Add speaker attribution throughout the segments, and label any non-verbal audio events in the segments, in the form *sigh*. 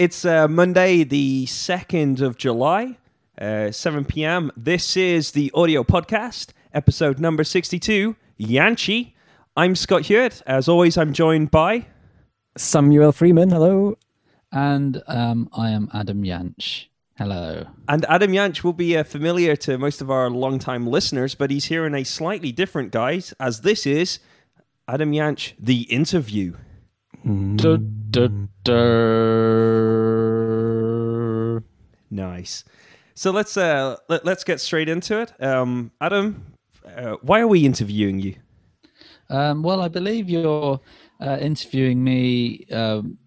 Speaker 1: It's uh, Monday, the 2nd of July, uh, 7 p.m. This is the audio podcast, episode number 62, Janscheeee. I'm Scott Hewitt. As always, I'm joined by
Speaker 2: Samuel Freeman. Hello.
Speaker 3: And um, I am Adam Jansch. Hello.
Speaker 1: And Adam Jansch will be uh, familiar to most of our long-time listeners, but he's here in a slightly different guise, as this is Adam Jansch, the interview.
Speaker 3: Du, du, du.
Speaker 1: Nice. So let's uh, let, us get straight into it. Um, Adam, uh, why are we interviewing you?
Speaker 3: Um, well, I believe you're uh, interviewing me um,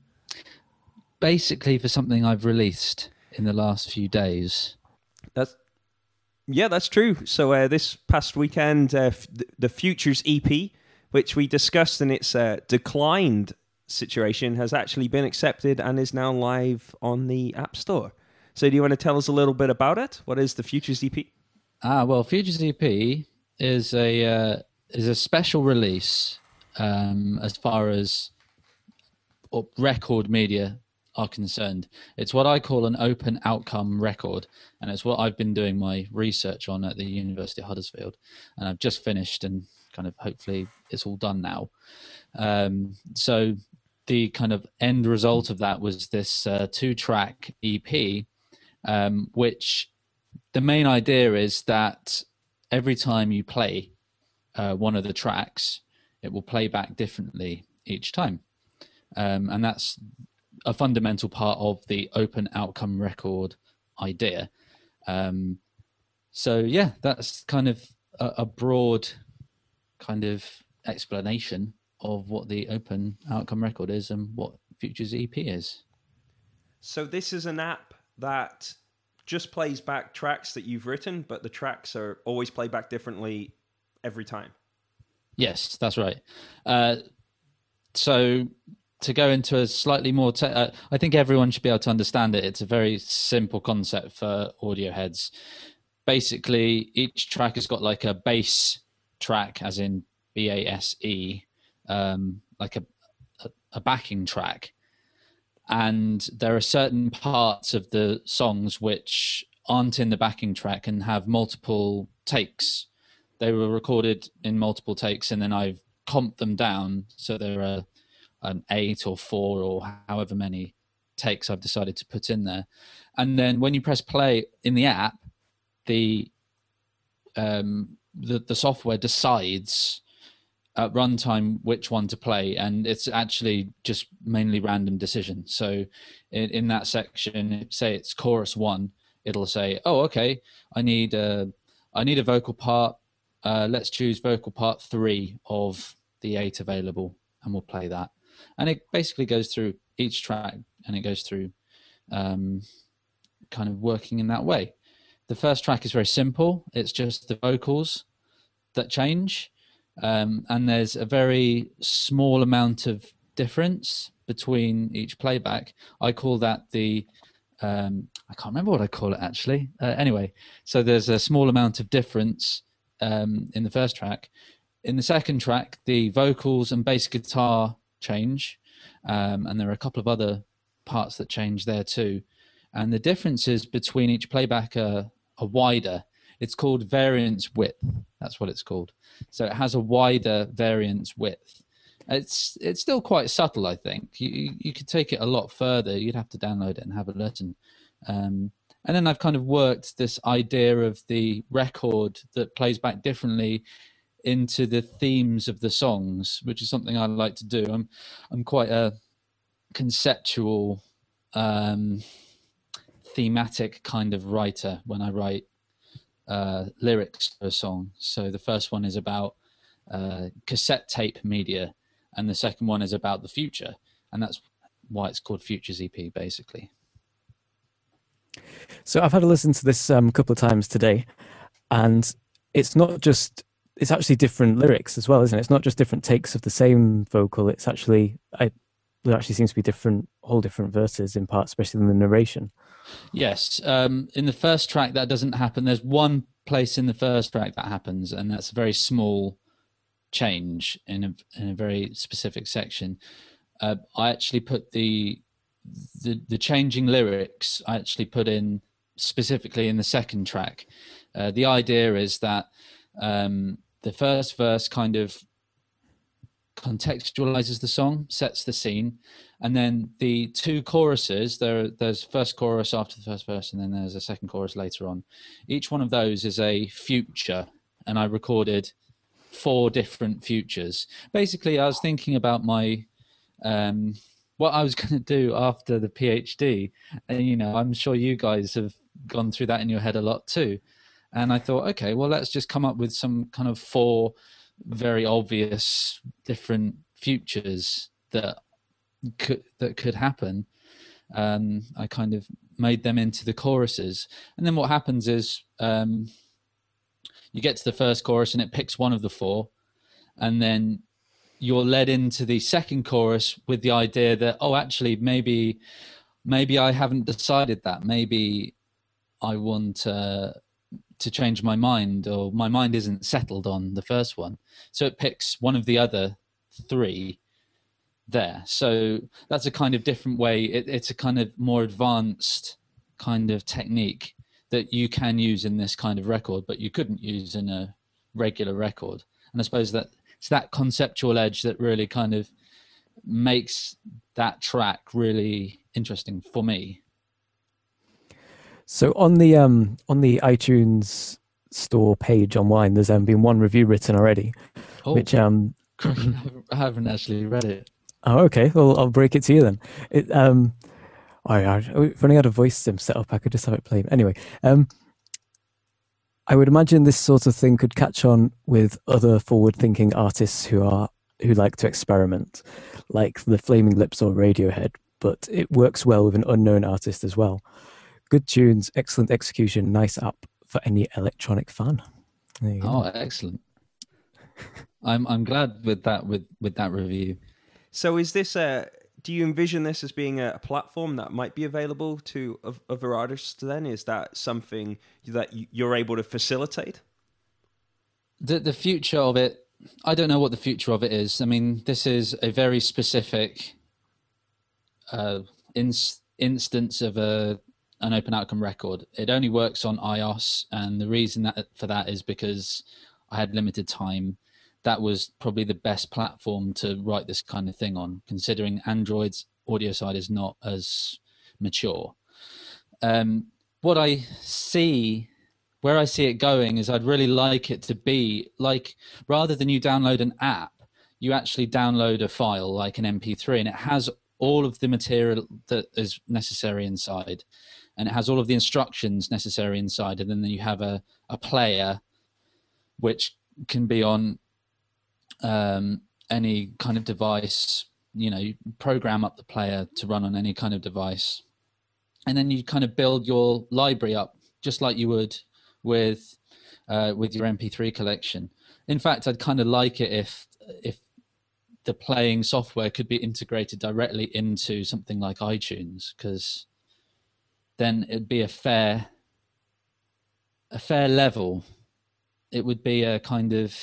Speaker 3: basically for something I've released in the last few days.
Speaker 1: That's yeah, that's true. So uh, this past weekend, uh, f- the Futures EP, which we discussed and its uh, declined situation, has actually been accepted and is now live on the App Store. So, do you want to tell us a little bit about it? What is the Futures EP?
Speaker 3: Ah, well, Futures EP is a uh, is a special release um, as far as record media are concerned. It's what I call an open outcome record, and it's what I've been doing my research on at the University of Huddersfield, and I've just finished and kind of hopefully it's all done now. Um, so the kind of end result of that was this uh, two-track EP, um, which the main idea is that every time you play uh, one of the tracks, it will play back differently each time. Um, and that's a fundamental part of the open outcome record idea. Um, so yeah, that's kind of a, a, broad kind of explanation of what the open outcome record is and what Futures EP is.
Speaker 1: So this is an app that just plays back tracks that you've written, but the tracks are always played back differently every time.
Speaker 3: Yes, that's right. Uh, so to go into a slightly more, te- uh, I think everyone should be able to understand it. It's a very simple concept for audio heads. Basically, each track has got like a bass track, as in B A S E, um, like a, a, backing track, and there are certain parts of the songs which aren't in the backing track and have multiple takes. They were recorded in multiple takes, and then I've comped them down so there are um, eight or four or however many takes I've decided to put in there. And then when you press play in the app, the um, the, the software decides at runtime which one to play, and it's actually just mainly random decision. So in, in that section, say it's chorus one, it'll say, "Oh, okay, I need a I need a vocal part. Uh, let's choose vocal part three of the eight available, and we'll play that." and it basically goes through each track and it goes through um, kind of working in that way. The first track is very simple. It's just the vocals that change, um, and there's a very small amount of difference between each playback. I call that the um, I can't remember what I call it actually. Uh, anyway, so there's a small amount of difference um, in the first track. In the second track, the vocals and bass guitar change, um, and there are a couple of other parts that change there too. And the differences between each playback are, are wider. It's called variance width. That's what it's called. So it has a wider variance width. It's it's still quite subtle, I think. You you could take it a lot further. You'd have to download it and have a listen. Um, and then I've kind of worked this idea of the record that plays back differently into the themes of the songs, which is something I like to do. I'm I'm quite a conceptual, um, thematic kind of writer when I write uh, lyrics for a song. So the first one is about uh, cassette tape media, and the second one is about the future, and that's why it's called Futures EP, basically.
Speaker 2: So I've had a listen to this um, couple of times today, and it's not just it's actually different lyrics as well, isn't it? It's not just different takes of the same vocal. It's actually I, there actually seems to be different whole different verses in parts, especially in the narration.
Speaker 3: Yes, um, in the first track that doesn't happen. There's one place in the first track that happens, and that's a very small change in a in a very specific section. Uh, I actually put the the the changing lyrics I actually put in specifically in the second track. Uh, the idea is that um, the first verse kind of contextualizes the song, sets the scene, and then the two choruses. There, there's first chorus after the first verse, and then there's a second chorus later on. Each one of those is a future, and I recorded four different futures. Basically, I was thinking about my um, what I was *laughs* going to do after the PhD, and you know, I'm sure you guys have gone through that in your head a lot too. And I thought, okay, well, let's just come up with some kind of four very obvious different futures that could that could happen. Um, I kind of made them into the choruses, and then what happens is um, you get to the first chorus and it picks one of the four, and then you're led into the second chorus with the idea that oh, actually, maybe maybe I haven't decided that. Maybe I want uh, to change my mind, or my mind isn't settled on the first one. So it picks one of the other three there. So that's a kind of different way. It, it's a kind of more advanced kind of technique that you can use in this kind of record, but you couldn't use in a regular record. And I suppose that it's that conceptual edge that really kind of makes that track really interesting for me.
Speaker 2: So on the um on the iTunes store page on Wine, there's um, been one review written already, oh, which um *laughs*
Speaker 3: I haven't actually read it.
Speaker 2: Oh, okay. Well, I'll break it to you then. It um, I, I if only had a voice sim set up, I could just have it playing. Anyway, um, I would imagine this sort of thing could catch on with other forward-thinking artists who are who like to experiment, like the Flaming Lips or Radiohead. But it works well with an unknown artist as well. Good tunes, excellent execution, nice app for any electronic fan.
Speaker 3: Oh, excellent! I'm I'm glad with that with with that review.
Speaker 1: So, is this a? Do you envision this as being a, platform that might be available to other artists? Then is that something that you're able to facilitate?
Speaker 3: The the future of it, I don't know what the future of it is. I mean, this is a very specific uh, in, instance of a an open outcome record. It only works on iOS, and the reason that for that is because I had limited time. That was probably the best platform to write this kind of thing on, considering Android's audio side is not as mature. Um, what I see, where I see it going, is I'd really like it to be like rather than you download an app, you actually download a file like an MP3, and it has all of the material that is necessary inside and it has all of the instructions necessary inside and then you have a, a player which can be on um, any kind of device you know you program up the player to run on any kind of device and then you kind of build your library up just like you would with uh, with your mp3 collection in fact i'd kind of like it if if the playing software could be integrated directly into something like itunes because then it'd be a fair a fair level. It would be a kind of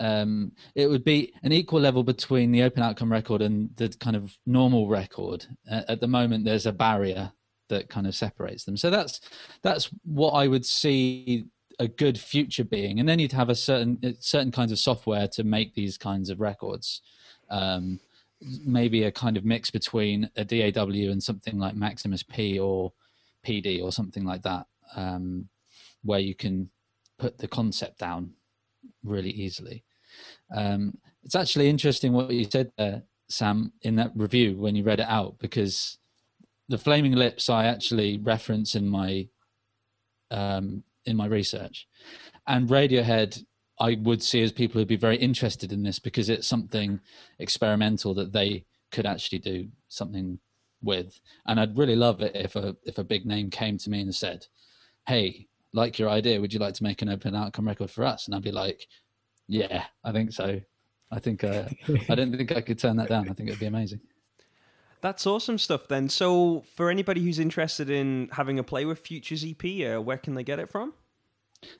Speaker 3: um, it would be an equal level between the open outcome record and the kind of normal record. Uh, at the moment, there's a barrier that kind of separates them. So that's that's what I would see a good future being. And then you'd have a certain certain kinds of software to make these kinds of records. Um, maybe a kind of mix between a DAW and something like Max/MSP or PD or something like that, um, where you can put the concept down really easily. Um, it's actually interesting what you said there, Sam, in that review when you read it out, because the Flaming Lips I actually reference in my um, in my research, and Radiohead I would see as people who'd be very interested in this because it's something experimental that they could actually do something with. And I'd really love it if a if a big name came to me and said, "Hey, like your idea, would you like to make an open outcome record for us?" And I'd be like, "Yeah, I think so. I think uh, I don't think I could turn that down. I think it'd be amazing."
Speaker 1: That's awesome stuff. Then, so for anybody who's interested in having a play with Futures EP, uh, where can they get it from?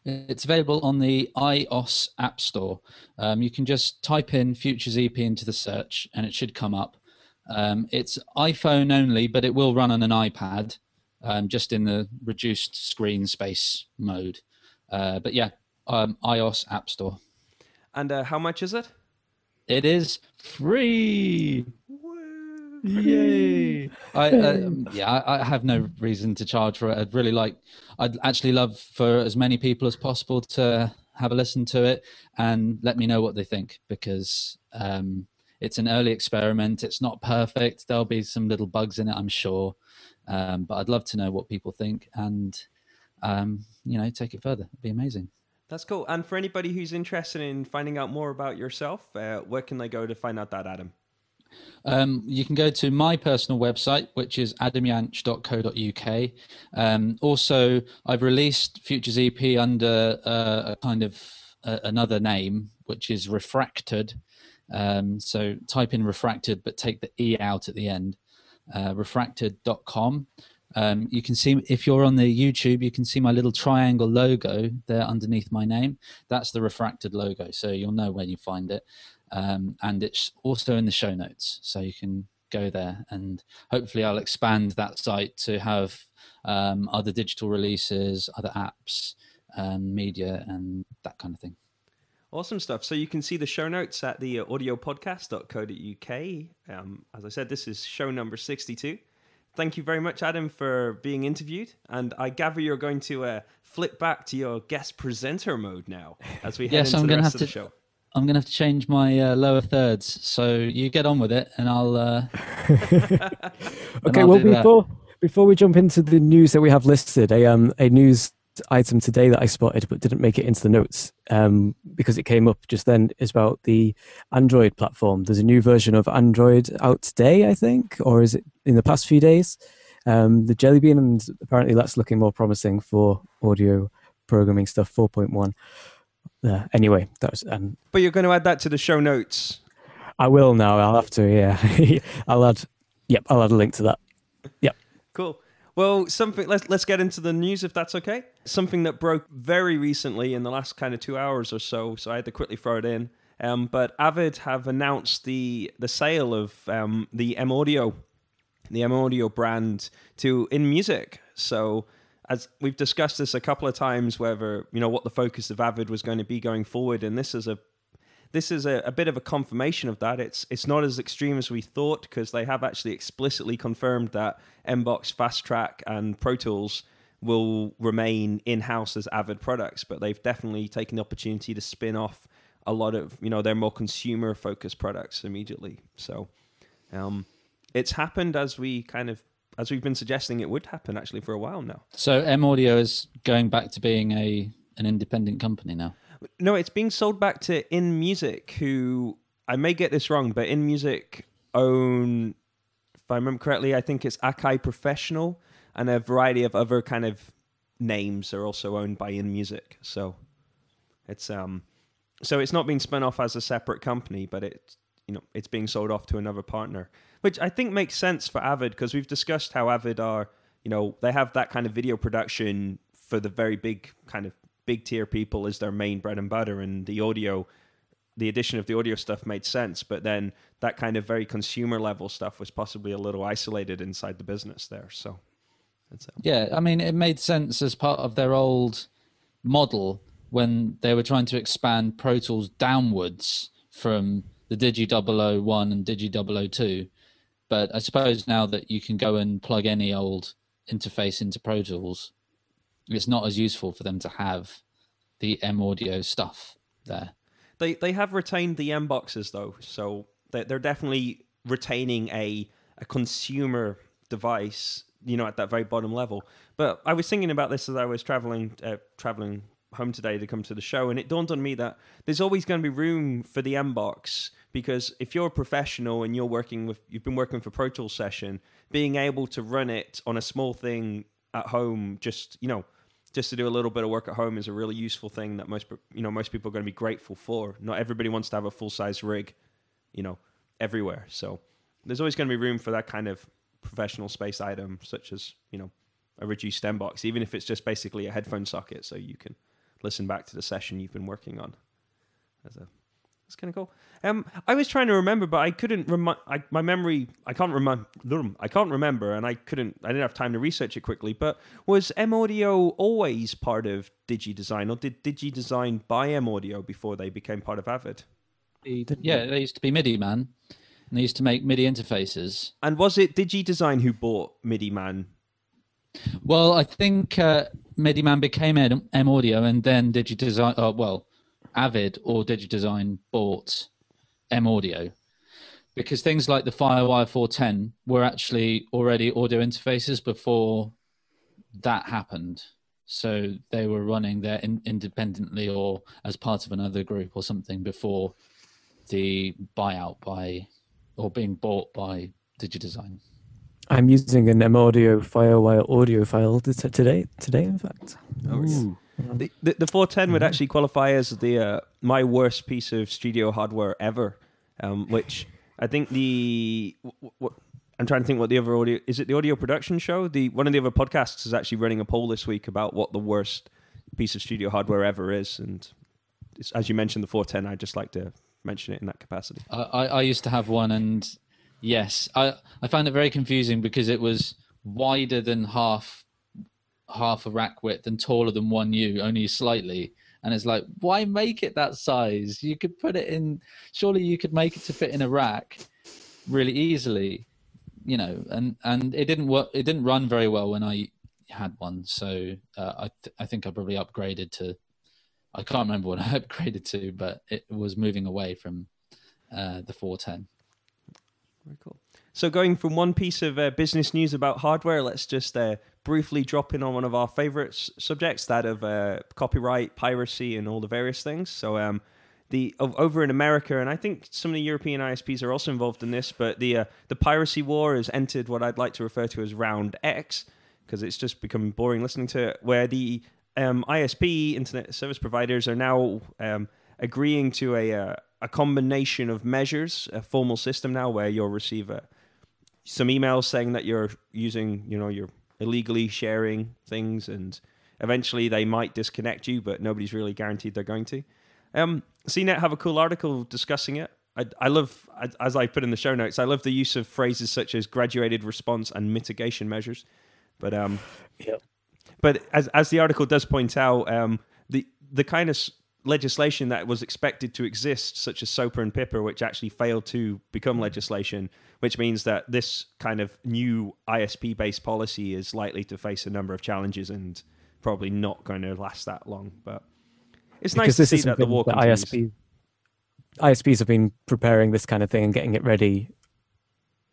Speaker 3: It's available on the iOS App Store. Um, you can just type in Futures EP into the search and it should come up. Um, it's iPhone only, but it will run on an iPad, um, just in the reduced screen space mode. Uh, but yeah, um, iOS App Store.
Speaker 1: And uh, how much is it?
Speaker 3: It is free. Yay! I uh, yeah, I, I have no reason to charge for it. I'd really like, I'd actually love for as many people as possible to have a listen to it and let me know what they think because um, it's an early experiment. It's not perfect. There'll be some little bugs in it, I'm sure, um, but I'd love to know what people think and um, you know take it further. It'd be amazing.
Speaker 1: That's cool. And for anybody who's interested in finding out more about yourself, uh, where can they go to find out that, Adam?
Speaker 3: Um, you can go to my personal website, which is adamjansch.co.uk. Um, also, I've released Futures EP under uh, a kind of uh, another name, which is Refracted. Um, so type in Refracted, but take the E out at the end. Uh, refracted.com. Um, you can see if you're on the YouTube, you can see my little triangle logo there underneath my name. That's the refracted logo, so you'll know when you find it. Um, and it's also in the show notes, so you can go there. And hopefully, I'll expand that site to have um, other digital releases, other apps, um, media, and that kind of thing.
Speaker 1: Awesome stuff. So you can see the show notes at the audiopodcast.co.uk. Um, as I said, this is show number 62 thank you very much, Adam, for being interviewed. And I gather you're going to uh, flip back to your guest presenter mode now as we head
Speaker 3: yes,
Speaker 1: into
Speaker 3: I'm
Speaker 1: the
Speaker 3: gonna
Speaker 1: rest
Speaker 3: have
Speaker 1: of
Speaker 3: to,
Speaker 1: the show.
Speaker 3: I'm going to have to change my uh, lower thirds. So you get on with it, and I'll. Uh, *laughs*
Speaker 2: okay,
Speaker 3: I'll
Speaker 2: well
Speaker 3: do that.
Speaker 2: before before we jump into the news that we have listed, a um a news item today that I spotted but didn't make it into the notes um because it came up just then is about the Android platform. There's a new version of Android out today, I think, or is it in the past few days? Um, the Jelly Bean, and apparently that's looking more promising for audio programming stuff 4.1. Uh, anyway, that was um,
Speaker 1: But you're going to add that to the show notes.
Speaker 2: I will now. I'll have to. Yeah, *laughs* I'll add. Yep, I'll add a link to that. Yep.
Speaker 1: Cool. Well, something. Let's let's get into the news if that's okay. Something that broke very recently in the last kind of two hours or so. So I had to quickly throw it in. Um, but Avid have announced the the sale of um, the M Audio, the M Audio brand to inMusic. So as we've discussed this a couple of times, whether you know what the focus of Avid was going to be going forward, and this is a this is a, a bit of a confirmation of that. It's it's not as extreme as we thought because they have actually explicitly confirmed that Mbox Fast Track and Pro Tools will remain in house as Avid products, but they've definitely taken the opportunity to spin off a lot of you know their more consumer focused products immediately. So um, it's happened as we kind of as we've been suggesting it would happen actually for a while now.
Speaker 3: so M Audio is going back to being a an independent company now.
Speaker 1: No, it's being sold back to inMusic, who I may get this wrong, but inMusic own, if I remember correctly, I think it's Akai Professional, and a variety of other kind of names are also owned by inMusic. So it's um, so it's not being spun off as a separate company, but it's you know it's being sold off to another partner, which I think makes sense for Avid because we've discussed how Avid are, you know, they have that kind of video production for the very big kind of big tier people is their main bread and butter, and the audio, the addition of the audio stuff made sense, but then that kind of very consumer level stuff was possibly a little isolated inside the business there. So, that's um,
Speaker 3: Yeah, I mean, it made sense as part of their old model when they were trying to expand Pro Tools downwards from the Digi 001 and Digi 002. But I suppose now that you can go and plug any old interface into Pro Tools, it's not as useful for them to have the M Audio stuff there.
Speaker 1: they they have retained the M boxes though, so they're, they're definitely retaining a a consumer device, you know, at that very bottom level. But I was thinking about this as I was traveling uh, traveling home today to come to the show, and it dawned on me that there's always going to be room for the M box because if you're a professional and you're working with you've been working for Pro Tools session, being able to run it on a small thing at home, just you know, just to do a little bit of work at home is a really useful thing that most you know most people are going to be grateful for. Not everybody wants to have a full size rig, you know, everywhere. So there's always going to be room for that kind of professional space item, such as you know a reduced stem box, even if it's just basically a headphone socket, so you can listen back to the session you've been working on. As a That's kind of cool. Um, I was trying to remember, but I couldn't remind. My memory, I can't remember. I can't remember, and I couldn't. I didn't have time to research it quickly. But was M Audio always part of DigiDesign, or did DigiDesign buy M Audio before they became part of Avid?
Speaker 3: Yeah, they used to be MIDI Man, and they used to make MIDI interfaces.
Speaker 1: And was it DigiDesign who bought MIDI Man?
Speaker 3: Well, I think uh, MIDI Man became M Audio, and then DigiDesign. Uh, well, Avid or DigiDesign bought M Audio because things like the Firewire 410 were actually already audio interfaces before that happened. So they were running there in, independently or as part of another group or something before the buyout by or being bought by DigiDesign.
Speaker 2: I'm using an M Audio Firewire audio file today. Today, in fact.
Speaker 1: Oh, yeah. The, the, the 410 would actually qualify as the uh, my worst piece of studio hardware ever, um, which I think the what, I'm trying to think what the other audio is it the audio production show? The one of the other podcasts is actually running a poll this week about what the worst piece of studio hardware ever is, and as you mentioned the 410, I'd just like to mention it in that capacity.
Speaker 3: I, I used to have one, and yes, I I found it very confusing because it was wider than half half a rack width and taller than one U, only slightly. And it's like, why make it that size? You could put it in. Surely you could make it to fit in a rack really easily, you know. And and it didn't work. It didn't run very well when I had one. So uh, I th- I think I probably upgraded to. I can't remember what *laughs* I upgraded to, but it was moving away from uh, the 410.
Speaker 1: Very cool. So, going from one piece of uh, business news about hardware, let's just uh, briefly drop in on one of our favorite s- subjects, that of uh, copyright, piracy, and all the various things. So, um, the over in America, and I think some of the European ISPs are also involved in this, but the uh, the piracy war has entered what I'd like to refer to as round X because it's just become boring listening to it, where the um, ISP internet service providers are now um, agreeing to a uh, a combination of measures, a formal system now where you'll receive a some emails saying that you're using, you know, you're illegally sharing things, and eventually they might disconnect you, but nobody's really guaranteed they're going to. Um, CNET have a cool article discussing it. I, I love, as I put in the show notes, I love the use of phrases such as graduated response and mitigation measures. But um,
Speaker 2: yep.
Speaker 1: but as as the article does point out, um, the the kind of legislation that was expected to exist, such as SOPA and PIPA, which actually failed to become hmm. legislation, which means that this kind of new ISP based policy is likely to face a number of challenges and probably not going to last that long. But it's
Speaker 2: because
Speaker 1: nice to see that the war
Speaker 2: the ISP, ISPs have been preparing this kind of thing and getting it ready,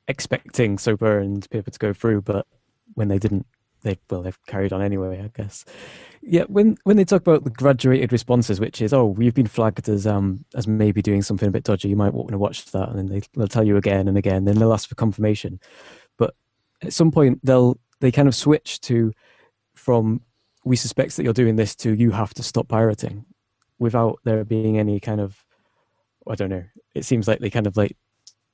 Speaker 2: expecting SOPA and PIPA to go through, but when they didn't, they well they've carried on anyway, I guess. Yeah, when when they talk about the graduated responses, which is oh we've been flagged as um as maybe doing something a bit dodgy, you might want to watch that, and then they they'll tell you again and again, then they'll ask for confirmation. But at some point they'll they kind of switch to from we suspect that you're doing this to you have to stop pirating, without there being any kind of I don't know. It seems like they kind of like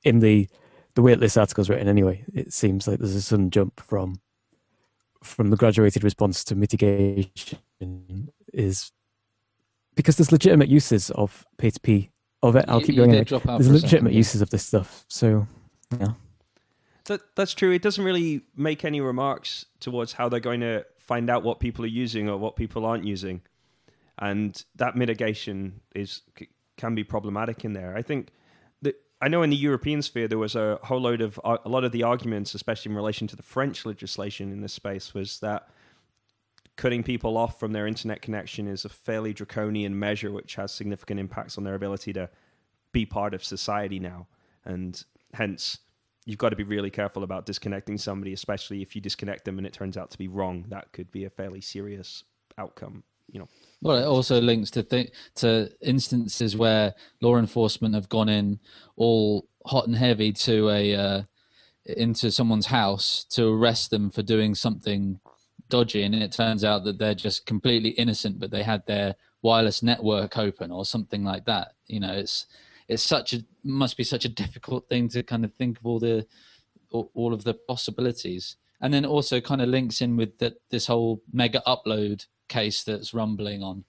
Speaker 2: in the the this article's written anyway. It seems like there's a sudden jump from from the graduated response to mitigation is because there's legitimate uses of P2P of it. I'll keep going. There's legitimate uses of this stuff. So, yeah.
Speaker 1: That, that's true. It doesn't really make any remarks towards how they're going to find out what people are using or what people aren't using, and that mitigation is can be problematic in there. I think I know in the European sphere there was a whole load of uh, a lot of the arguments, especially in relation to the French legislation in this space, was that cutting people off from their internet connection is a fairly draconian measure, which has significant impacts on their ability to be part of society now, and hence you've got to be really careful about disconnecting somebody, especially if you disconnect them and it turns out to be wrong. That could be a fairly serious outcome. You know.
Speaker 3: Well, it also links to th- to instances where law enforcement have gone in all hot and heavy to a uh, into someone's house to arrest them for doing something dodgy, and it turns out that they're just completely innocent, but they had their wireless network open or something like that. You know, it's it's such a must be such a difficult thing to kind of think of all the all of the possibilities, and then also kind of links in with that this whole mega upload case that's rumbling on,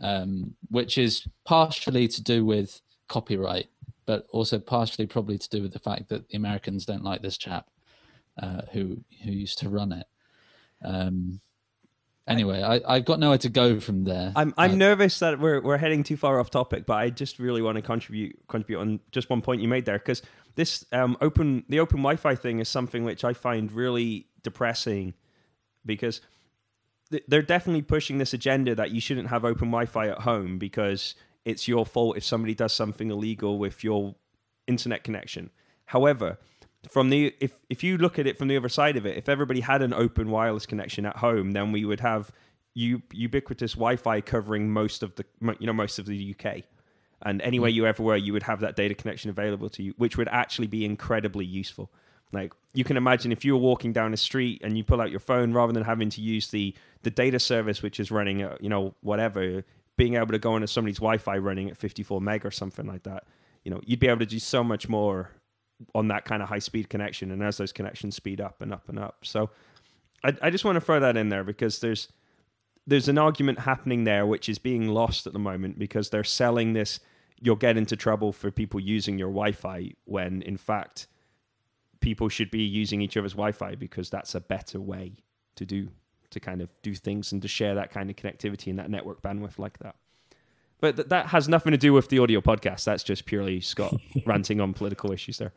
Speaker 3: um, which is partially to do with copyright, but also partially probably to do with the fact that the Americans don't like this chap uh, who who used to run it. Um, anyway, I, I've got nowhere to go from there.
Speaker 1: I'm I'm
Speaker 3: Uh,
Speaker 1: nervous that we're we're heading too far off topic, but I just really want to contribute contribute on just one point you made there because this um, open the open Wi-Fi thing is something which I find really depressing because they're definitely pushing this agenda that you shouldn't have open Wi-Fi at home because it's your fault if somebody does something illegal with your internet connection. However, from the if if you look at it from the other side of it, if everybody had an open wireless connection at home, then we would have u- ubiquitous Wi-Fi covering most of the you know most of the UK, and anywhere mm. you ever were, you would have that data connection available to you, which would actually be incredibly useful. Like you can imagine if you were walking down a street and you pull out your phone rather than having to use the the data service which is running at you know whatever, being able to go into somebody's Wi-Fi running at 54 meg or something like that, you know, you'd be able to do so much more on that kind of high speed connection. And as those connections speed up and up and up. So I, I just want to throw that in there because there's there's an argument happening there which is being lost at the moment because they're selling this you'll get into trouble for people using your wi-fi when in fact people should be using each other's wi-fi because that's a better way to do to kind of do things and to share that kind of connectivity and that network bandwidth like that but th- that has nothing to do with the audio podcast that's just purely scott *laughs* ranting on political issues there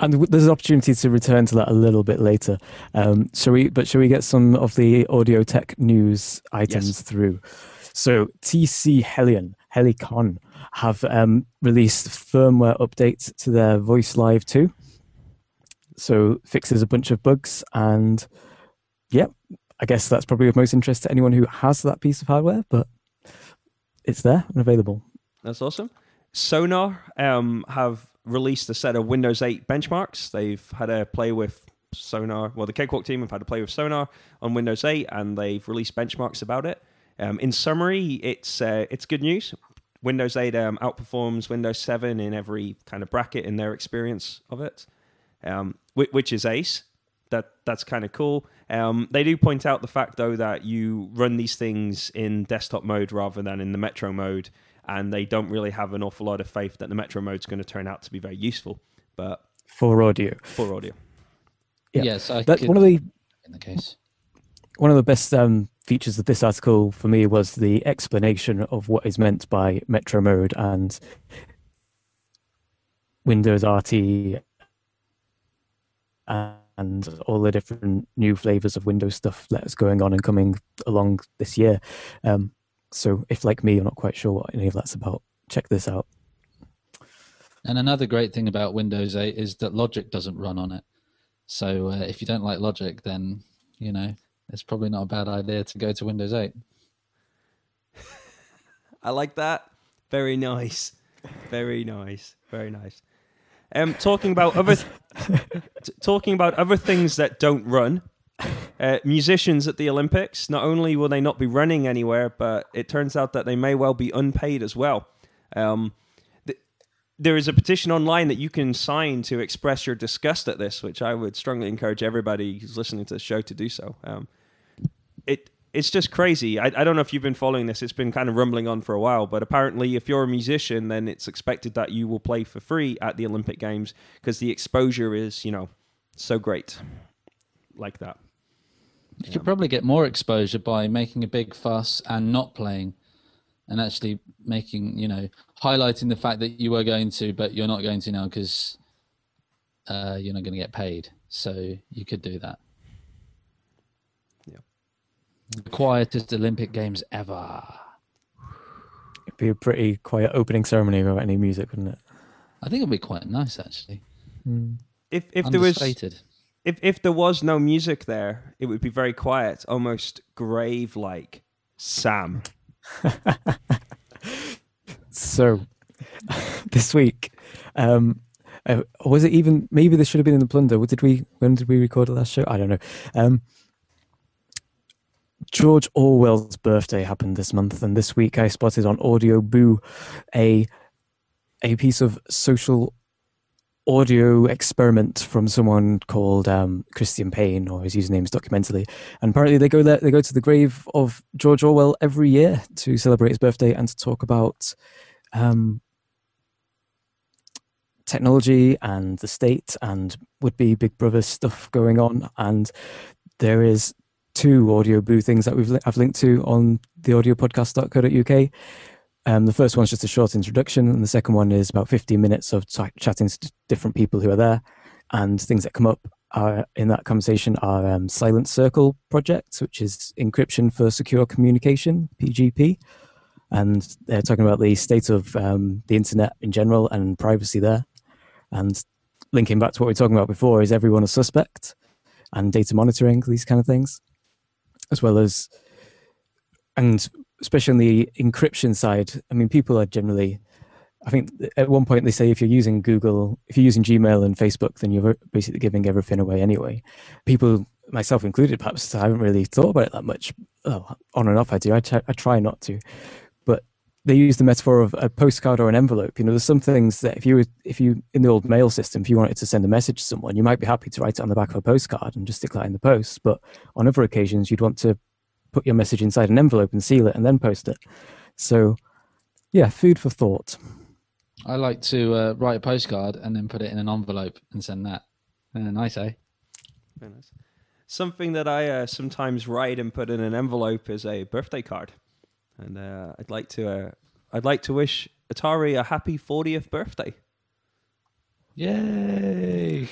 Speaker 2: And there's an opportunity to return to that a little bit later. Um, shall we? But shall we get some of the audio tech news items
Speaker 1: Yes.
Speaker 2: through? So TC Helion, Helicon, have um, released firmware updates to their Voice Live 2. So fixes a bunch of bugs, and yeah, I guess that's probably of most interest to anyone who has that piece of hardware. But it's there and available.
Speaker 1: That's awesome. Sonar um, have released a set of Windows 8 benchmarks. They've had a play with Sonar. Well, the Cakewalk team have had a play with Sonar on Windows 8, and they've released benchmarks about it. Um, in summary, it's uh, it's good news. Windows 8 um, outperforms Windows 7 in every kind of bracket in their experience of it, um, which, which is ace. That that's kind of cool. Um, they do point out the fact though that you run these things in desktop mode rather than in the Metro mode, and they don't really have an awful lot of faith that the Metro mode is going to turn out to be very useful. But
Speaker 2: For audio,
Speaker 1: for audio,
Speaker 2: Yeah.
Speaker 3: Yes, I
Speaker 2: that's one of the
Speaker 3: in the case.
Speaker 2: one of the best um, features of this article for me was the explanation of what is meant by Metro Mode and Windows RT and all the different new flavors of Windows stuff that's going on and coming along this year. Um, so, if like me, you're not quite sure what any of that's about, check this out.
Speaker 3: And another great thing about Windows 8 is that Logic doesn't run on it. So uh, if you don't like Logic, then you know it's probably not a bad idea to go to Windows 8. *laughs*
Speaker 1: I like that. Very nice, very nice, very nice. Um, talking about other t- talking about other things that don't run. Uh, musicians at the Olympics, not only will they not be running anywhere, but it turns out that they may well be unpaid as well. Um, th- there is a petition online that you can sign to express your disgust at this, which I would strongly encourage everybody who's listening to the show to do so. Um, it it's just crazy. I, I don't know if you've been following this. It's been kind of rumbling on for a while, but apparently, if you're a musician, then it's expected that you will play for free at the Olympic Games because the exposure is, you know, so great, like that.
Speaker 3: You could probably get more exposure by making a big fuss and not playing, and actually making you know highlighting the fact that you were going to, but you're not going to now because uh, you're not going to get paid. So you could do that.
Speaker 1: Yeah.
Speaker 3: The quietest Olympic Games ever.
Speaker 2: It'd be a pretty quiet opening ceremony without any music, wouldn't it?
Speaker 3: I think it'd be quite nice actually.
Speaker 1: If if there was if if there was no music there, it would be very quiet, almost grave like. Sam, *laughs*
Speaker 2: So, this week, um, uh, was it even? Maybe this should have been in the plunder. What did we? When did we record the last show? I don't know. Um, George Orwell's birthday happened this month, and this week I spotted on Audio Boo a a piece of social audio experiment from someone called um, Christian Payne, or his username is documentally. And apparently, they go there. They go to the grave of George Orwell every year to celebrate his birthday and to talk about um, technology and the state and would be Big Brother stuff going on. And there is two audio boo things that we've li- I've linked to on the audiopodcast.co.uk. Um, the first one's just a short introduction, and the second one is about 15 minutes of t- chatting to different people who are there. And things that come up are, in that conversation are um, Silent Circle projects, which is encryption for secure communication, PGP. And they're talking about the state of um, the internet in general and privacy there. And linking back to what we were talking about before, is everyone a suspect? And data monitoring, these kind of things, as well as, and especially on the encryption side, I mean, people are generally I think at one point they say if you're using Google, if you're using Gmail and Facebook, then you're basically giving everything away anyway. People, myself included, perhaps I haven't really thought about it that much. Oh, on and off, I do. I try, I try not to, they use the metaphor of a postcard or an envelope. You know, there's some things that if you were, if you in the old mail system, if you wanted to send a message to someone, you might be happy to write it on the back of a postcard and just stick that in the post. But on other occasions, you'd want to put your message inside an envelope and seal it and then post it. So, yeah, food for thought.
Speaker 3: I like to uh, write a postcard and then put it in an envelope and send that. Uh, nice, eh?
Speaker 1: Very nice. Something that I uh, sometimes write and put in an envelope is a birthday card, and uh, I'd like to uh, I'd like to wish Atari a happy 40th birthday.
Speaker 3: Yay!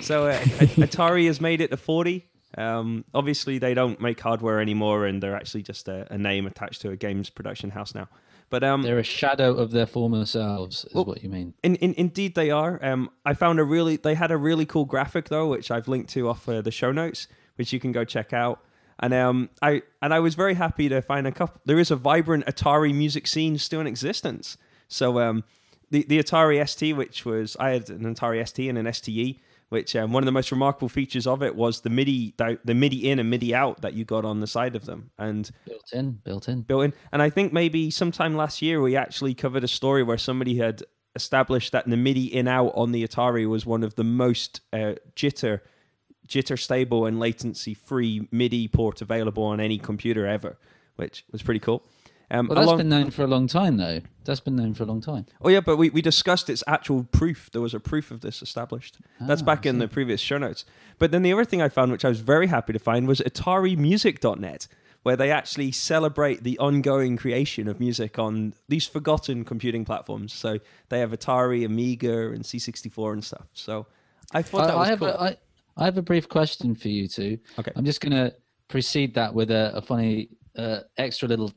Speaker 1: So uh, *laughs* Atari has made it to 40. Um, obviously, they don't make hardware anymore, and they're actually just a, a name attached to a games production house now. But um,
Speaker 3: they're a shadow of their former selves, is well, what you mean.
Speaker 1: In, in, indeed, they are. Um, I found a really they had a really cool graphic though, which I've linked to off uh, the show notes, which you can go check out. And um, I and I was very happy to find a couple. There is a vibrant Atari music scene still in existence. So um, the the Atari ST, which was I had an Atari ST and an STE, which um, one of the most remarkable features of it was the MIDI the MIDI in and MIDI out that you got on the side of them and
Speaker 3: built in built in
Speaker 1: built in and I think maybe sometime last year we actually covered a story where somebody had established that the MIDI in out on the Atari was one of the most uh, jitter jitter stable and latency free MIDI port available on any computer ever which was pretty cool
Speaker 3: um, well, that's along... been known for a long time, though. That's been known for a long time.
Speaker 1: Oh yeah, but we, we discussed its actual proof. There was a proof of this established. That's ah, back in the previous show notes. But then the other thing I found, which I was very happy to find, was AtariMusic.net, where they actually celebrate the ongoing creation of music on these forgotten computing platforms. So they have Atari, Amiga, and C64 and stuff. So I thought that I, was
Speaker 3: I have
Speaker 1: cool.
Speaker 3: A, I, I have a brief question for you two.
Speaker 1: Okay.
Speaker 3: I'm just going to precede that with a, a funny uh, extra little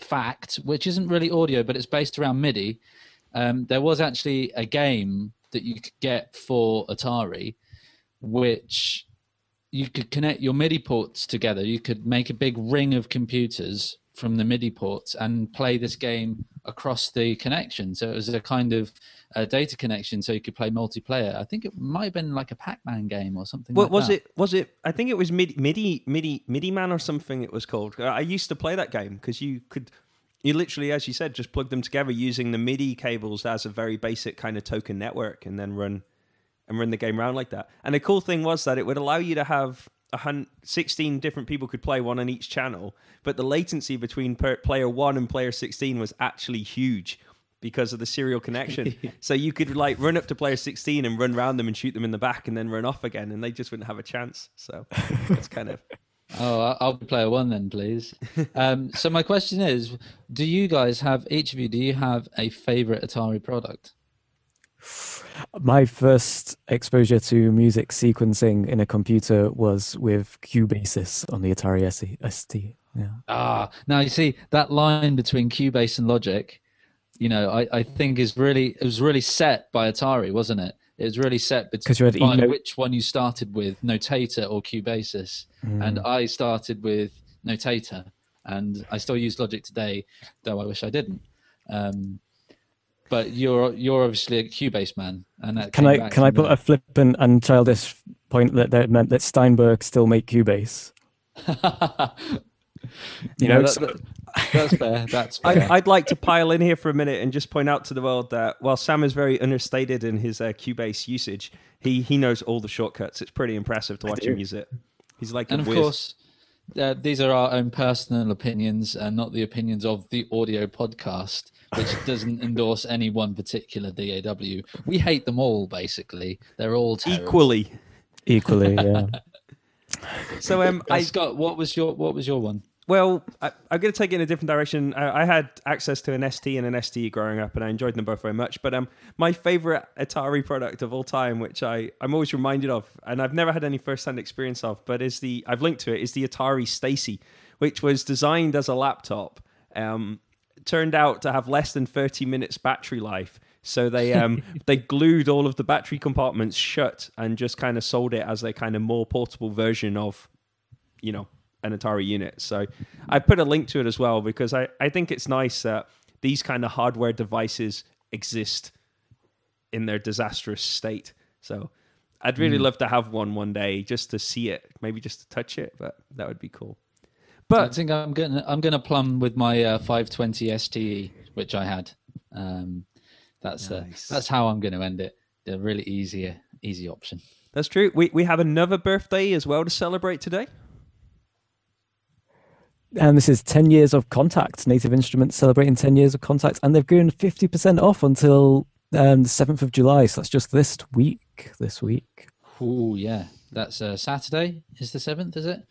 Speaker 3: fact, which isn't really audio, but it's based around MIDI. Um, there was actually a game that you could get for Atari, which you could connect your MIDI ports together. You could make a big ring of computers from the MIDI ports and play this game across the connection. So it was a kind of a data connection, so you could play multiplayer. I think it might have been like a Pac-Man game or something.
Speaker 1: What
Speaker 3: like
Speaker 1: was
Speaker 3: that.
Speaker 1: it? Was it? I think it was MIDI, MIDI, MIDI, MIDI Man or something. It was called. I used to play that game because you could, you literally, as you said, just plug them together using the MIDI cables as a very basic kind of token network, and then run, and run the game around like that. And the cool thing was that it would allow you to have 16 different people could play one on each channel, but the latency between player one and player 16 was actually huge because of the serial connection. *laughs* so you could like run up to player 16 and run around them and shoot them in the back and then run off again, and they just wouldn't have a chance. So it's kind of. *laughs*
Speaker 3: Oh, I'll be player one then, please. *laughs* Um, so my question is, do you guys have each of you? Do you have a favorite Atari product?
Speaker 2: My first exposure to music sequencing in a computer was with Cubasis on the Atari ST. Yeah.
Speaker 3: Ah, now you see that line between Cubase and Logic. You know, I, I think is really it was really set by Atari, wasn't it? It was really set between by which one you started with, Notator or Cubasis, mm. and I started with Notator, and I still use Logic today, though I wish I didn't. Um, but you're you're obviously a Cubase man, and that
Speaker 2: can I can I put a flippant and childish point that that meant that Steinberg still make Cubase? *laughs*
Speaker 3: you know, that, that, that's fair. That's fair.
Speaker 1: I, would like to pile in here for a minute and just point out to the world that while Sam is very understated in his uh, Cubase usage, he he knows all the shortcuts. It's pretty impressive to watch him use it. He's like,
Speaker 3: and of
Speaker 1: whiz.
Speaker 3: course, uh, these are our own personal opinions and not the opinions of the audio podcast which doesn't endorse any one particular DAW. We hate them all, basically. They're all terrible.
Speaker 1: Equally.
Speaker 2: Equally, yeah. *laughs*
Speaker 1: So um,
Speaker 3: Uh,
Speaker 1: I
Speaker 3: Scott, what was your what was your one?
Speaker 1: Well, I, I'm going to take it in a different direction. I, I had access to an ST and an ST growing up, and I enjoyed them both very much. But um, my favorite Atari product of all time, which I I'm always reminded of, and I've never had any first-hand experience of, but is the I've linked to it is the Atari STacy, which was designed as a laptop. Um, turned out to have less than 30 minutes battery life. So they um *laughs* they glued all of the battery compartments shut and just kind of sold it as a kind of more portable version of, you know, an Atari unit. So I put a link to it as well because I, I think it's nice that these kind of hardware devices exist in their disastrous state. So I'd really love to have one one day just to see it, maybe just to touch it, but that would be cool.
Speaker 3: I think I'm gonna I'm gonna plumb with my uh, 520 STE, which I had. Um, that's uh, that's how I'm going to end it. A really easy easy option.
Speaker 1: that's true. We we have another birthday as well to celebrate today.
Speaker 2: And this is 10 years of Kontakt. Native Instruments celebrating 10 years of Kontakt, and they've given 50% off until um, the 7th of July. So that's just this week. This week.
Speaker 3: Oh yeah, that's uh, Saturday. Is the seventh? Is it?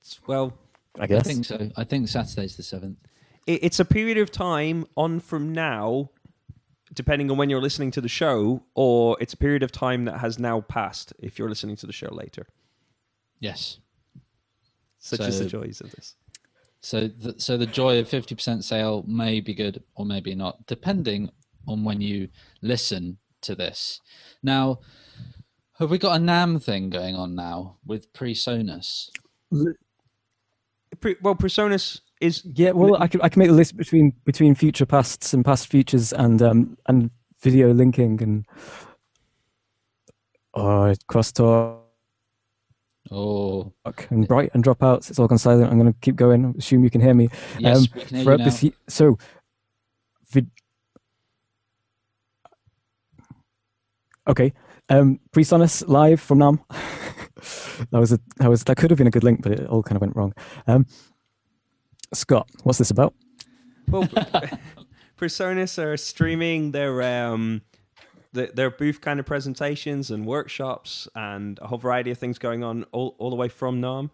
Speaker 1: It's, well,
Speaker 2: I
Speaker 3: I think so. I think Saturday's the seventh.
Speaker 1: it, it's a period of time on from now, depending on when you're listening to the show, or it's a period of time that has now passed if you're listening to the show later.
Speaker 3: Yes.
Speaker 1: Such is the joys of this.
Speaker 3: So, the, so the joy of fifty percent sale may be good or maybe not, depending on when you listen to this. Now, have we got a NAMM thing going on now with PreSonus?
Speaker 1: Pre- well, PreSonus is
Speaker 2: Yeah, well, I can I can make the list between between future pasts and past futures and um and video linking and oh crosstalk
Speaker 3: Oh,
Speaker 2: and bright and dropouts. It's all gone silent. I'm going to keep going. Assume you can hear me.
Speaker 3: yes,
Speaker 2: um,
Speaker 3: we can hear you now.
Speaker 2: so vid- okay um presonus live from NAMM *laughs* *laughs* that was a that was that could have been a good link but it all kind of went wrong um scott what's this about
Speaker 1: well, *laughs* PreSonus are streaming their um the, their booth kind of presentations and workshops and a whole variety of things going on all, all the way from NAMM.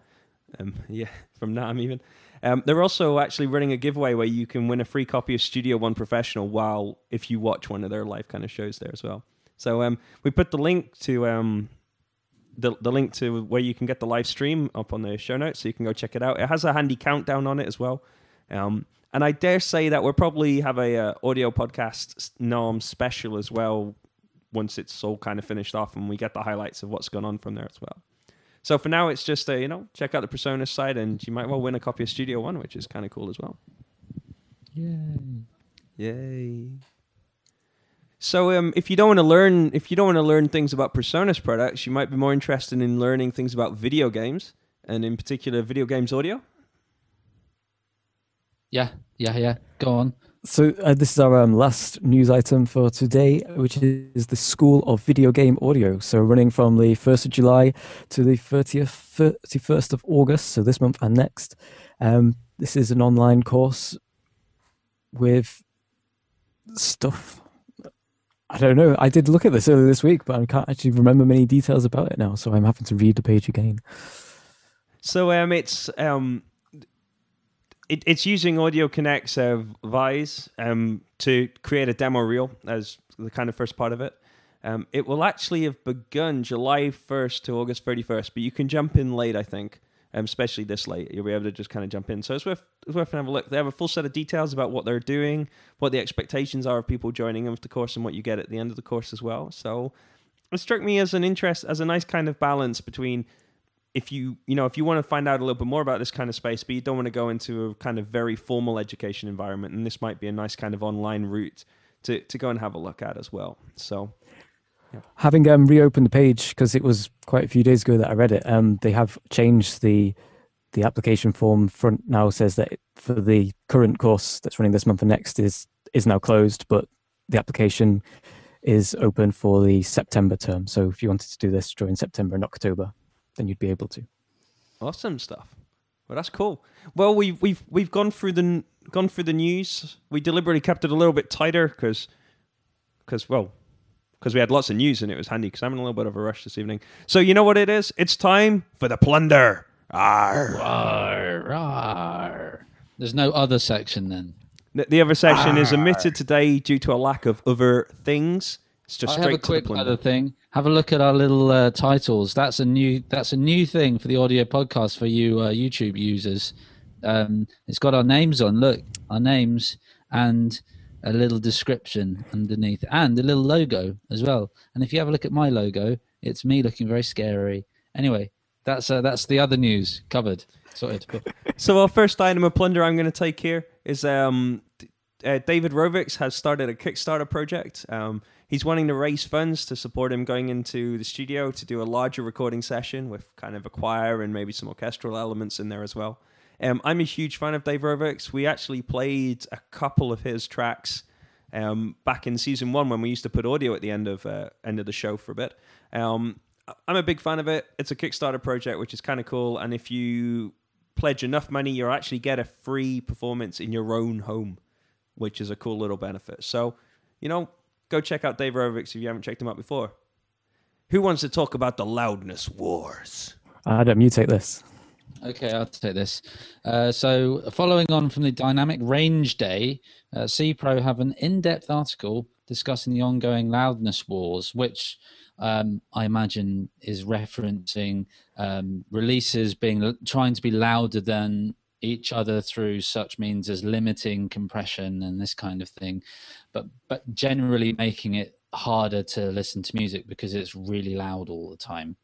Speaker 1: Um, *laughs* yeah, from NAMM even. Um, they're also actually running a giveaway where you can win a free copy of Studio One Professional while if you watch one of their live kind of shows there as well. So um, we put the link to um, the the link to where you can get the live stream up on the show notes, so you can go check it out. It has a handy countdown on it as well. Um, and I dare say that we'll probably have a uh, audio podcast NAMM special as well once it's all kind of finished off and we get the highlights of what's gone on from there as well. So for now, it's just a you know check out the Persona side and you might well win a copy of Studio One, which is kind of cool as well.
Speaker 3: Yay.
Speaker 1: Yay! So um, if you don't want to learn if you don't want to learn things about PreSonus products, you might be more interested in learning things about video games and in particular video games audio.
Speaker 3: Yeah, yeah, yeah. Go on.
Speaker 2: so uh, this is our um, last news item for today which is the school of video game audio so running from the 1st of july to the 30th 31st of august so this month and next um, this is an online course with stuff i don't know i did look at this earlier this week but i can't actually remember many details about it now so i'm having to read the page again
Speaker 1: So um, it's um, it, it's using Audiokinetic's uh, Wwise um to create a demo reel as the kind of first part of it. Um, it will actually have begun July first to August thirty first, but you can jump in late, I think. Um, especially this late, you'll be able to just kind of jump in. So it's worth it's worth having a look. They have a full set of details about what they're doing, what the expectations are of people joining them with the course, and what you get at the end of the course as well. So it struck me as an interest, as a nice kind of balance between if you you know if you want to find out a little bit more about this kind of space but you don't want to go into a kind of very formal education environment and this might be a nice kind of online route to, to go and have a look at as well so
Speaker 2: having um, reopened the page because it was quite a few days ago that I read it. Um, they have changed the the application form. Front now says that for the current course that's running this month and next is is now closed, but the application is open for the September term. So if you wanted to do this during September and October, then you'd be able to.
Speaker 1: awesome stuff well that's cool well we've we've we've gone through the gone through the news. We deliberately kept it a little bit tighter because, because well, because we had lots of news and it was handy. Because I'm in a little bit of a rush this evening. So you know what it is? It's time for the plunder. Arr.
Speaker 3: Rawr, rawr. There's no other section then.
Speaker 1: The, the other section is omitted today due to a lack of other things. It's just
Speaker 3: I
Speaker 1: straight
Speaker 3: have a
Speaker 1: to
Speaker 3: quick
Speaker 1: the plunder.
Speaker 3: other thing. Have a look at our little uh, titles. That's a new. That's a new thing for the audio podcast for you uh, YouTube users. Um, it's got our names on. Look, our names and a little description underneath, and a little logo as well. And if you have a look at my logo, it's me looking very scary. Anyway, that's uh, that's the other news covered. Sorted. *laughs*
Speaker 1: So our first item of plunder I'm going to take here is um, uh, David Rovics has started a Kickstarter project. Um, he's wanting to raise funds to support him going into the studio to do a larger recording session with kind of a choir and maybe some orchestral elements in there as well. Um, I'm a huge fan of Dave Rovics. We actually played a couple of his tracks um, back in season one when we used to put audio at the end of uh, end of the show for a bit. Um, I'm a big fan of it. It's a Kickstarter project, which is kind of cool. And if you pledge enough money, you'll actually get a free performance in your own home, which is a cool little benefit. So, you know, go check out Dave Rovics if you haven't checked him out before. Who wants to talk about the loudness wars?
Speaker 2: Adam, you take this.
Speaker 3: Okay, I'll take this. Uh, so, following on from the Dynamic Range Day, uh, CPRO have an in depth article discussing the ongoing loudness wars, which um, I imagine is referencing um, releases being trying to be louder than each other through such means as limiting compression and this kind of thing, but but generally making it harder to listen to music because it's really loud all the time.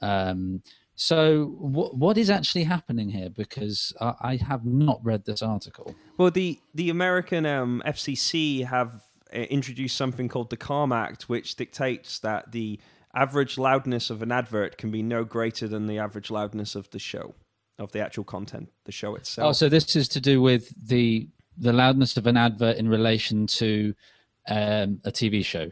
Speaker 3: Um, so, what what is actually happening here? Because I, I have not read this article.
Speaker 1: Well, the the American um, FCC have uh, introduced something called the Calm Act, which dictates that the average loudness of an advert can be no greater than the average loudness of the show, of the actual content, the show itself.
Speaker 3: Oh, so this is to do with the the loudness of an advert in relation to um, a TV show.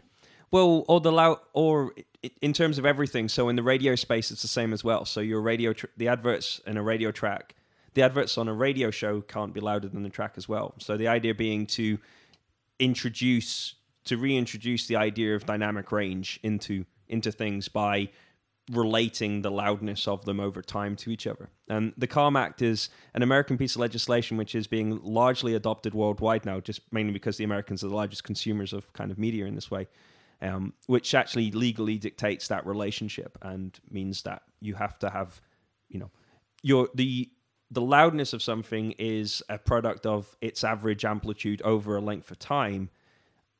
Speaker 1: Well, or the loud, or in terms of everything. So in the radio space, it's the same as well. So your radio, tr- the adverts in a radio track, the adverts on a radio show can't be louder than the track as well. So the idea being to introduce, to reintroduce the idea of dynamic range into into things by relating the loudness of them over time to each other. And the Calm Act is an American piece of legislation which is being largely adopted worldwide now, just mainly because the Americans are the largest consumers of kind of media in this way, um, which actually legally dictates that relationship and means that you have to have, you know, your the the loudness of something is a product of its average amplitude over a length of time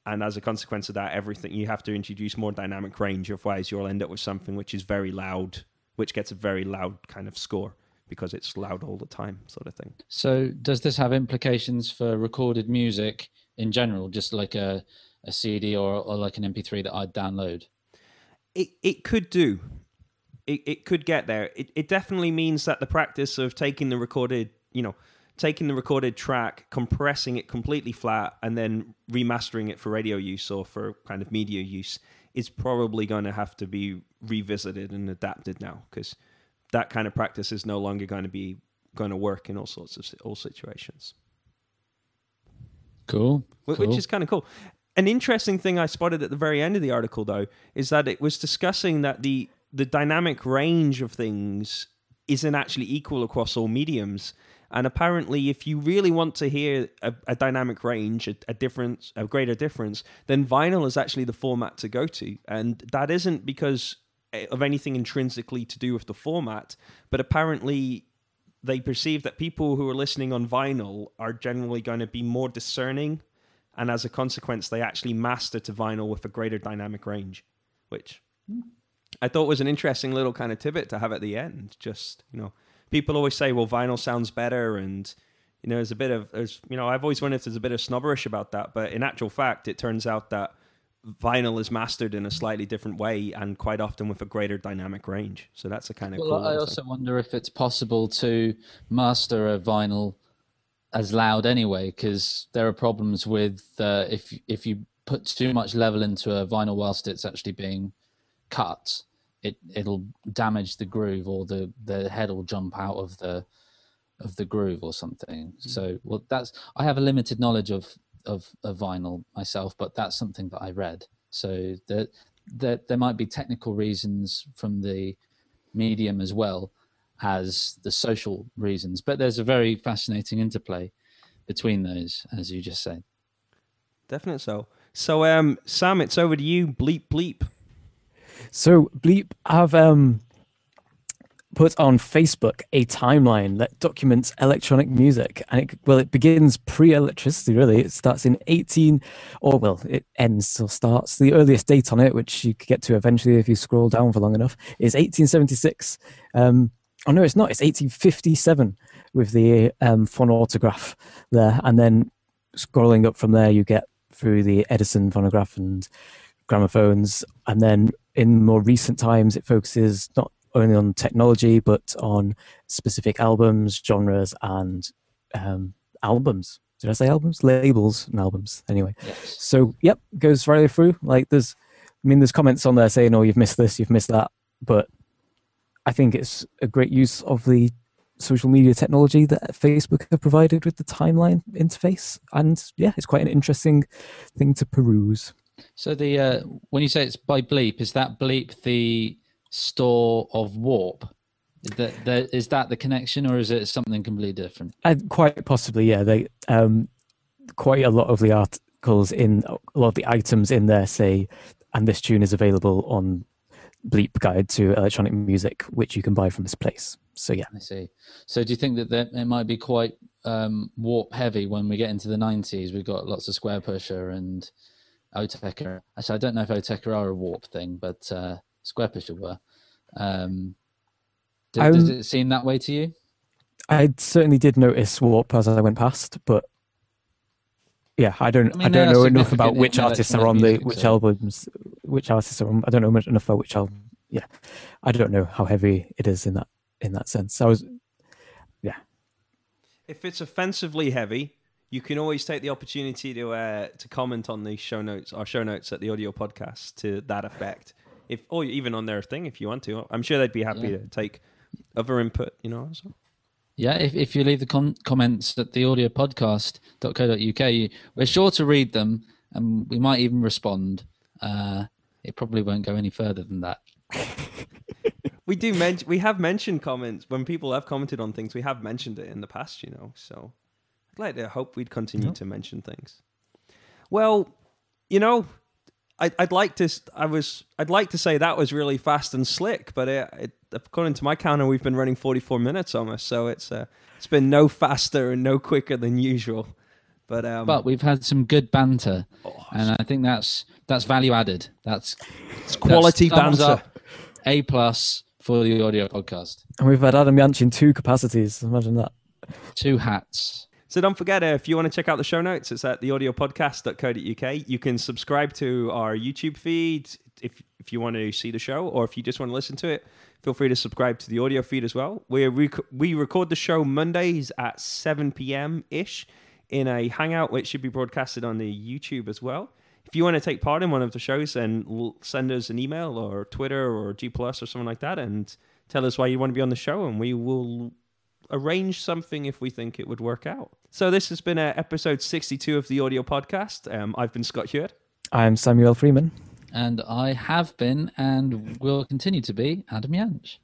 Speaker 1: and as a consequence of that, everything you have to introduce more dynamic range. Otherwise, you'll end up with something which is very loud, which gets a very loud kind of score because it's loud all the time, sort of thing.
Speaker 3: So, does this have implications for recorded music in general, just like a, a CD or, or like an MP3 that I'd download?
Speaker 1: It it could do. It it could get there. It it definitely means that the practice of taking the recorded, you know, taking the recorded track, compressing it completely flat, and then remastering it for radio use or for kind of media use is probably going to have to be revisited and adapted now because that kind of practice is no longer going to be going to work in all sorts of all situations,
Speaker 3: Cool.
Speaker 1: wh-
Speaker 3: cool.
Speaker 1: which is kind of cool. An interesting thing I spotted at the very end of the article, though, is that it was discussing that the the dynamic range of things isn't actually equal across all mediums. And apparently, if you really want to hear a, a dynamic range, a, a difference, a greater difference, then vinyl is actually the format to go to. And that isn't because eh, of anything intrinsically to do with the format, but apparently they perceive that people who are listening on vinyl are generally going to be more discerning. And as a consequence, they actually master to vinyl with a greater dynamic range, which I thought was an interesting little kind of tidbit to have at the end. Just, you know, people always say, well, vinyl sounds better. And, you know, there's a bit of, there's, you know, I've always wondered if there's a bit of snobberish about that. But in actual fact, it turns out that vinyl is mastered in a slightly different way and quite often with a greater dynamic range. So that's a kind of
Speaker 3: Well,
Speaker 1: cool.
Speaker 3: I also wonder if it's possible to master a vinyl as loud anyway, because there are problems with uh, if if you put too much level into a vinyl whilst it's actually being cut, it it'll damage the groove or the the head will jump out of the of the groove or something. So, well, that's I have a limited knowledge of of, of vinyl myself, but that's something that I read. So that there, there might be technical reasons from the medium as well as the social reasons, but there's a very fascinating interplay between those, as you just said.
Speaker 1: Definitely so. So, um, Sam, it's over to you. Bleep, bleep.
Speaker 2: So Bleep have um, put on Facebook a timeline that documents electronic music, and it, well, it begins pre-electricity. Really, it starts in 18, or well, it ends or starts. The earliest date on it, which you could get to eventually if you scroll down for long enough, is 1876. Um, oh no, it's not. It's 1857 with the um, phonautograph there, and then scrolling up from there, you get through the Edison phonograph and gramophones, and then in more recent times, it focuses not only on technology but on specific albums, genres, and um, albums. Did I say albums? Labels and albums. Anyway,
Speaker 3: Yes.
Speaker 2: so yep, goes right through. Like there's, I mean, there's comments on there saying, "Oh, you've missed this, you've missed that," but I think it's a great use of the social media technology that Facebook have provided with the timeline interface, and yeah, it's quite an interesting thing to peruse.
Speaker 3: So the uh, when you say it's by Bleep, is that Bleep the store of Warp? Is that, that is that the connection, or is it something completely different?
Speaker 2: Uh, quite possibly, yeah. They um, quite a lot of the articles in a lot of the items in there say, and this tune is available on Bleep Guide to Electronic Music, which you can buy from this place. So yeah,
Speaker 3: I see. So do you think that it might be quite um, Warp heavy when we get into the nineties? We've got lots of Squarepusher and Autechre. Actually, I don't know if Autechre are a Warp thing, but uh, Squarepusher were. Um, d- does
Speaker 2: Um,
Speaker 3: it seem that way to you?
Speaker 2: I certainly did notice Warp as I went past, but yeah, I don't.
Speaker 3: I mean,
Speaker 2: I, don't know enough about which artists are on the which albums, which artists are on. I don't know much enough about which album. Yeah, I don't know how heavy it is in that in that sense. I was yeah.
Speaker 1: If it's offensively heavy, you can always take the opportunity to uh, to comment on the show notes, our show notes at the audio podcast to that effect. If or even on their thing, if you want to, I'm sure they'd be happy
Speaker 3: Yeah.
Speaker 1: to take other input. You know, so.
Speaker 3: Yeah, if, if you leave the com- comments at the audiopodcast.co.uk, you, we're sure to read them and we might even respond. Uh, it probably won't go any further than that. *laughs*
Speaker 1: we do mention we have mentioned comments when people have commented on things. We have mentioned it in the past, you know. So I'd like to hope we'd continue
Speaker 2: Yep.
Speaker 1: to mention things. Well, you know, I, I'd like to. I was. I'd like to say that was really fast and slick, but it, it, according to my counter, we've been running forty-four minutes almost. So it's uh, it's been no faster and no quicker than usual. But um,
Speaker 3: But we've had some good banter,
Speaker 1: oh,
Speaker 3: and I think that's that's value added. That's
Speaker 1: it's quality
Speaker 3: that's
Speaker 1: banter.
Speaker 3: A plus for the audio podcast.
Speaker 2: and we've had Adam Jansch in two capacities. Imagine that.
Speaker 3: Two hats.
Speaker 1: So don't forget, uh, if you want to check out the show notes, it's at theaudiopodcast.co.uk. You can subscribe to our YouTube feed if, if you want to see the show, or if you just want to listen to it, feel free to subscribe to the audio feed as well. We rec- we record the show Mondays at 7 p.m. ish in a hangout, which should be broadcasted on the YouTube as well. If you want to take part in one of the shows, then send us an email or Twitter or G Plus or something like that, and tell us why you want to be on the show, and we will arrange something if we think it would work out. So this has been uh, episode 62 of the audio podcast. Um, I've been Scott Hewitt.
Speaker 2: I'm Samuel Freeman.
Speaker 3: And I have been and will continue to be Adam Jansch.